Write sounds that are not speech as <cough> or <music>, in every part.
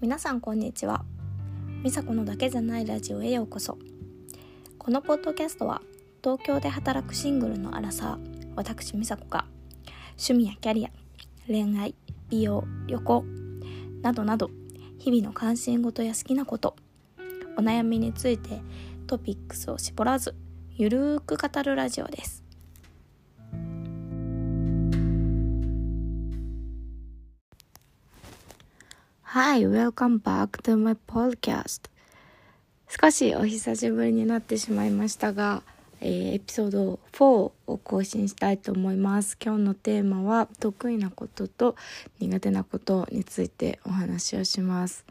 皆さんこんにちは。美佐子のだけじゃないラジオへようこそ。このポッドキャストは東京で働くシングルのアラサー私美佐子が趣味やキャリア恋愛美容旅行などなど日々の関心事や好きなことお悩みについてトピックスを絞らずゆるーく語るラジオです。Hi, welcome back to my podcast. 少しお久しぶりになってしまいましたが、えー、エピソード4を更新したいと思います。今日のテーマは得意なことと苦手なことについてお話をします。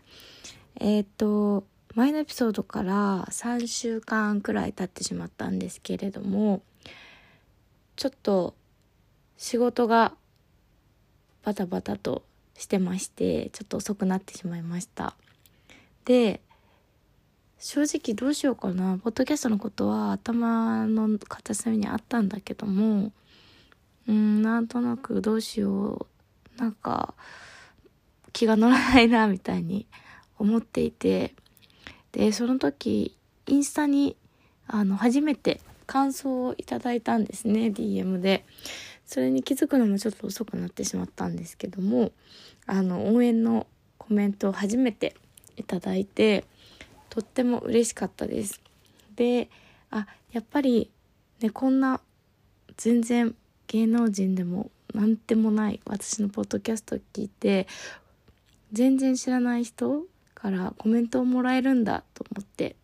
えっ、ー、と、前のエピソードから3週間くらい経ってしまったんですけれども、ちょっと仕事がバタバタとしてましてちょっと遅くなってしまいました。で正直どうしようかな。ポッドキャストのことは頭の片隅にあったんだけどもうんなんとなくどうしよう。なんか気が乗らないなみたいに思っていて。でその時インスタにあの初めて感想をいただいたんですね DM で。それに気づくのもちょっと遅くなってしまったんですけどもあの応援のコメントを初めていただいてとっても嬉しかったです。であやっぱりねこんな全然芸能人でも何でもない私のポッドキャストを聞いて全然知らない人からコメントをもらえるんだと思って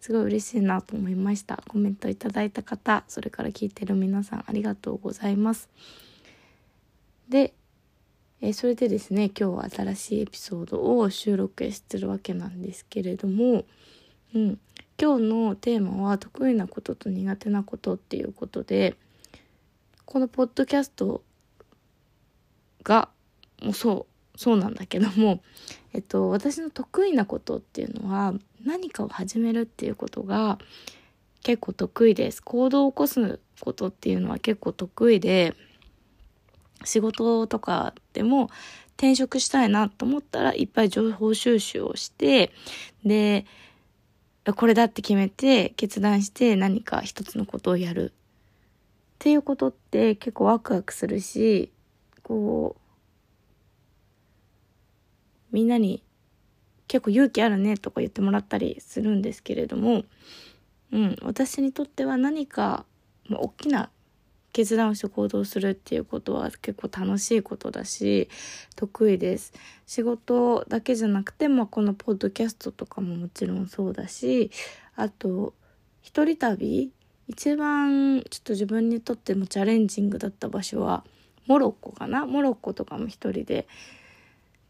すごい嬉しいなと思いましたコメントいただいた方それから聞いてる皆さんありがとうございますでえそれでですね今日は新しいエピソードを収録してるわけなんですけれども、うん、今日のテーマは得意なことと苦手なことっていうことでこのポッドキャストがもうそうそうなんだけども、えっと、私の得意なことっていうのは何かを始めるっていうことが結構得意です。行動を起こすことっていうのは結構得意で仕事とかでも転職したいなと思ったらいっぱい情報収集をしてでこれだって決めて決断して何か一つのことをやる。っていうことって結構ワクワクするしこうみんなに結構勇気あるねとか言ってもらったりするんですけれども、うん、私にとっては何か、まあ、大きな決断をして行動するっていうことは結構楽しいことだし得意です仕事だけじゃなくて、まあ、このポッドキャストとかももちろんそうだしあと一人旅一番ちょっと自分にとってもチャレンジングだった場所はモロッコかな？モロッコとかも一人で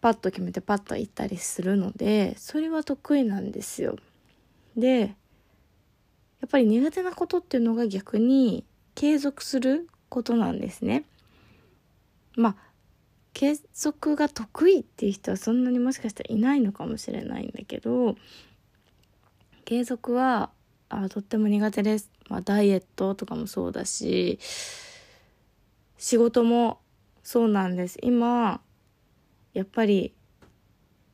パッと決めてパッと行ったりするのでそれは得意なんですよ。でやっぱり苦手なことっていうのが逆に継続することなんですね。まあ継続が得意っていう人はそんなにもしかしたらいないのかもしれないんだけど継続はあとっても苦手です。まあ、ダイエットとかもそうだし仕事もそうなんです。今やっぱり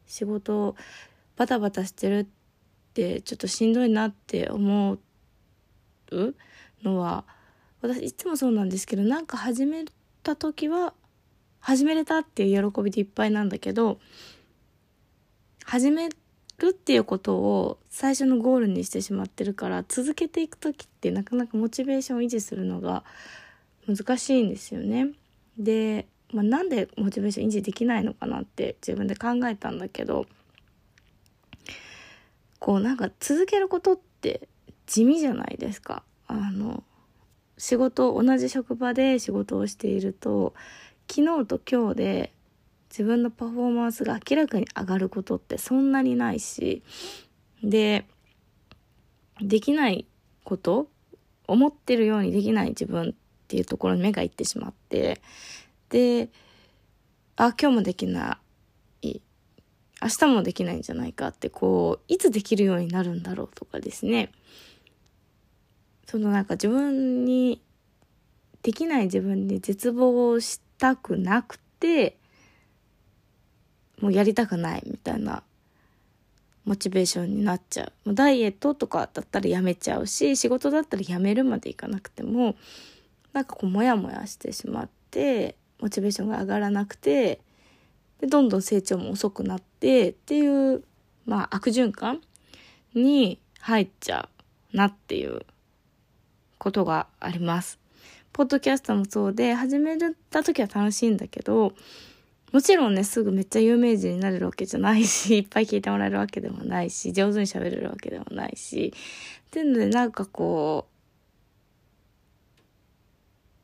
仕事バタバタしてるってちょっとしんどいなって思うのは私いつもそうなんですけどなんか始めた時は始めれたっていう喜びでいっぱいなんだけど始めるっていうことを最初のゴールにしてしまってるから続けていく時ってなかなかモチベーションを維持するのが難しいんですよね。で、まあ、なんでモチベーション維持できないのかなって自分で考えたんだけどこうなんか続けることって地味じゃないですか。あの仕事同じ職場で仕事をしていると昨日と今日で自分のパフォーマンスが明らかに上がることってそんなにないしでできないこと思ってるようにできない自分っていうところに目がいってしまってであ今日もできない。明日もできないんじゃないかってこういつできるようになるんだろうとかですね。そのなんか自分にできない自分に絶望したくなくてもうやりたくないみたいなモチベーションになっちゃうもう。ダイエットとかだったらやめちゃうし、仕事だったらやめるまでいかなくても、なんかこうモヤモヤしてしまって、モチベーションが上がらなくて、でどんどん成長も遅くなってっていう、まあ悪循環に入っちゃうなっていうことがあります。ポッドキャストもそうで、始めた時は楽しいんだけど、もちろんね、すぐめっちゃ有名人になれるわけじゃないし、<laughs> いっぱい聞いてもらえるわけでもないし、上手に喋れるわけでもないし、っていうのでなんかこ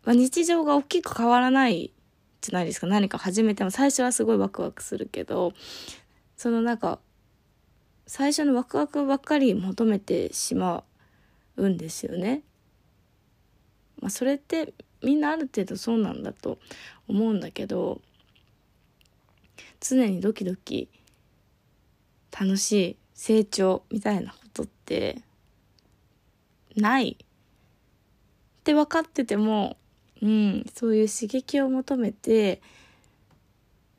う、まあ、日常が大きく変わらないじゃないですか。何か始めても最初はすごいワクワクするけど、そのなんか、最初のワクワクばっかり求めてしまうんですよね。まあ、それってみんなある程度そうなんだと思うんだけど常にドキドキ楽しい成長みたいなことってないって分かってても、うん、そういう刺激を求めて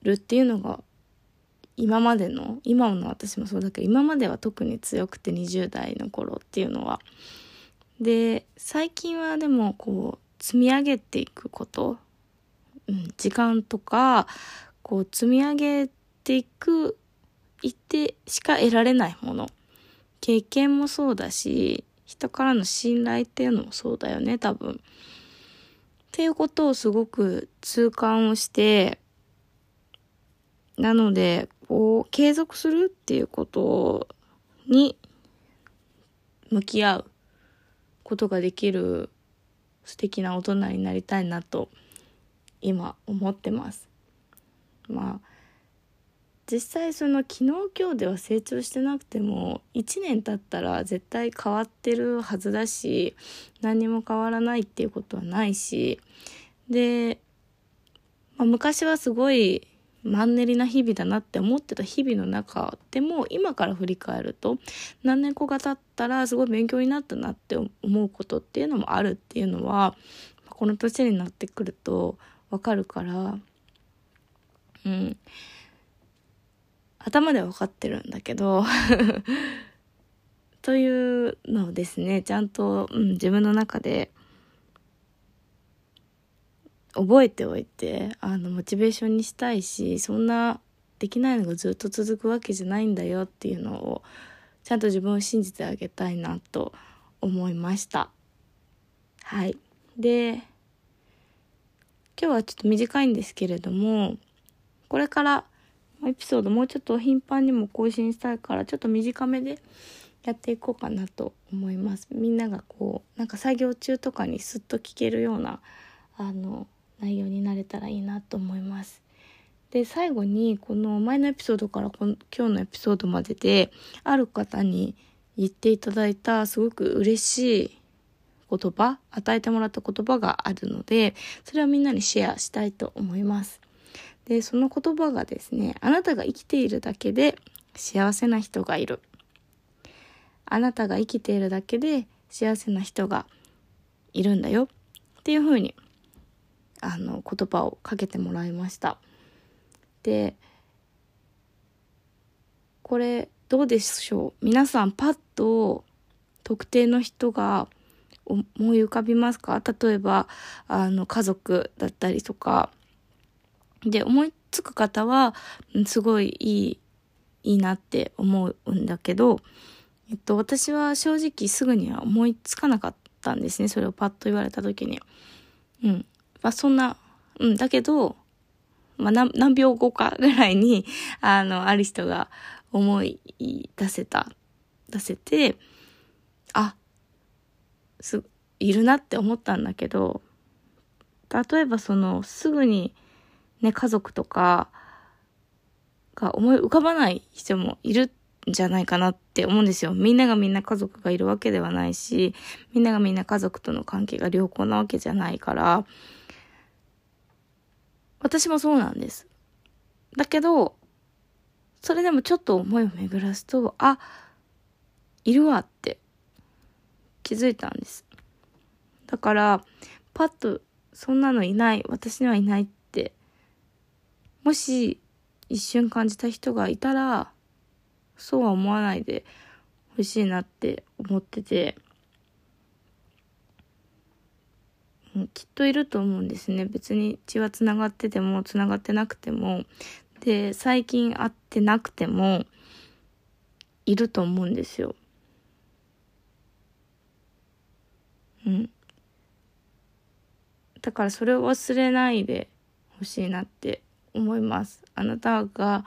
るっていうのが今までの今の私もそうだけど今までは特に強くて20代の頃っていうのはで最近はでもこう積み上げていくこと、うん、時間とかこう積み上げていくいってしか得られないもの経験もそうだし人からの信頼っていうのもそうだよね多分。っていうことをすごく痛感をしてなのでこう継続するっていうことに向き合うことができる素敵な大人になりたいなと今思ってます。まあ実際その昨日今日では成長してなくても1年経ったら絶対変わってるはずだし何にも変わらないっていうことはないしで、まあ、昔はすごいマンネリな日々だなって思ってた日々の中でも今から振り返ると何年後が経ったらすごい勉強になったなって思うことっていうのもあるっていうのはこの年になってくるとわかるからうん。頭では分かってるんだけど <laughs> というのをですね。ちゃんと、うん、自分の中で覚えておいてあのモチベーションにしたいしそんなできないのがずっと続くわけじゃないんだよっていうのをちゃんと自分を信じてあげたいなと思いました。はい。で今日はちょっと短いんですけれどもこれからエピソードもうちょっと頻繁にも更新したいからちょっと短めでやっていこうかなと思います。みんながこうなんか作業中とかにスッと聞けるようなあの内容になれたらいいなと思います。で最後にこの前のエピソードからこの今日のエピソードまでである方に言っていただいたすごく嬉しい言葉与えてもらった言葉があるのでそれをみんなにシェアしたいと思います。でその言葉がですねあなたが生きているだけで幸せな人がいるあなたが生きているだけで幸せな人がいるんだよっていうふうにあの言葉をかけてもらいました。でこれどうでしょう？皆さんパッと特定の人が思い浮かびますか？例えばあの家族だったりとか。で思いつく方はすごいいいいいなって思うんだけど、えっと、私は正直すぐには思いつかなかったんですね。それをパッと言われた時に。うん。まあそんな、うん、だけど、まあ何何秒後かぐらいに、<laughs> あの、ある人が思い出せた、出せて、あ、す、いるなって思ったんだけど、例えばその、すぐに、ね、家族とかが思い浮かばない人もいるんじゃないかなって思うんですよ。みんながみんな家族がいるわけではないし、みんながみんな家族との関係が良好なわけじゃないから、私もそうなんです。だけど、それでもちょっと思いを巡らすと、あ、いるわって気づいたんです。だから、パッと、そんなのいない、私にはいないって、もし一瞬感じた人がいたら、そうは思わないでほしいなって思ってて、うん、きっといると思うんですね。別に血は繋がってても繋がってなくても、で、最近会ってなくても、いると思うんですよ。うん。だからそれを忘れないでほしいなって思います。あなたが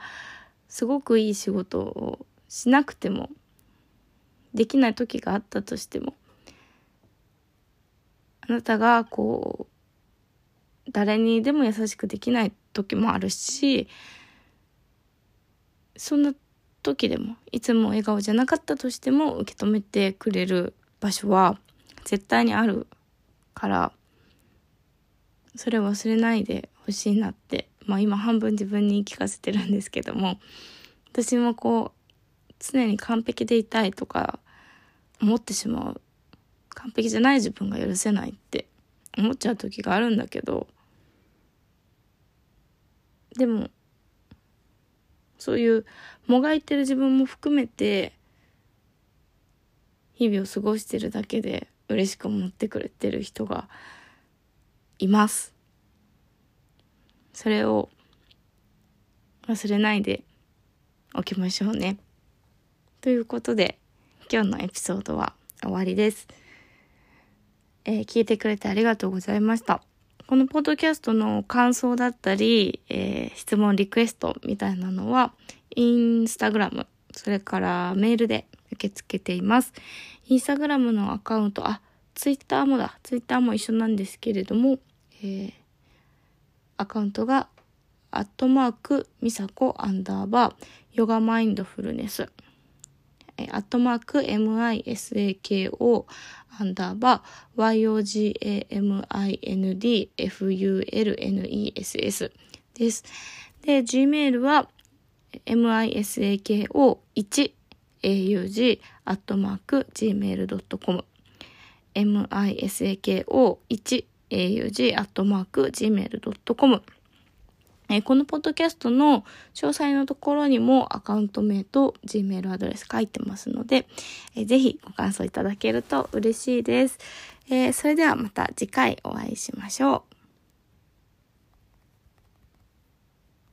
すごくいい仕事をしなくてもできない時があったとしてもあなたがこう誰にでも優しくできない時もあるしそんな時でもいつも笑顔じゃなかったとしても受け止めてくれる場所は絶対にあるからそれを忘れないでほしいなってまあ今半分自分に聞かせてるんですけども私もこう常に完璧でいたいとか思ってしまう完璧じゃない自分が許せないって思っちゃう時があるんだけどでもそういうもがいてる自分も含めて日々を過ごしてるだけで嬉しく思ってくれてる人がいます。それを忘れないでおきましょうね。ということで今日のエピソードは終わりです。えー、聞いてくれてありがとうございました。このポッドキャストの感想だったり、えー、質問、リクエストみたいなのは、インスタグラム、それからメールで受け付けています。インスタグラムのアカウント、あ、ツイッターもだ。ツイッターも一緒なんですけれども、えー、アカウントが、アットマーク、ミサコアンダーバー、ヨガマインドフルネス。アットマーク、misako アンダーバー、yogamindfulness です。で、gmail は、misako1 aug アットマーク gmail.com misako1 aug アットマーク gmail.com えこのポッドキャストの詳細のところにもアカウント名と Gmail アドレス書いてますので、えー、ぜひご感想いただけると嬉しいです。え、それではまた次回お会いしましょう。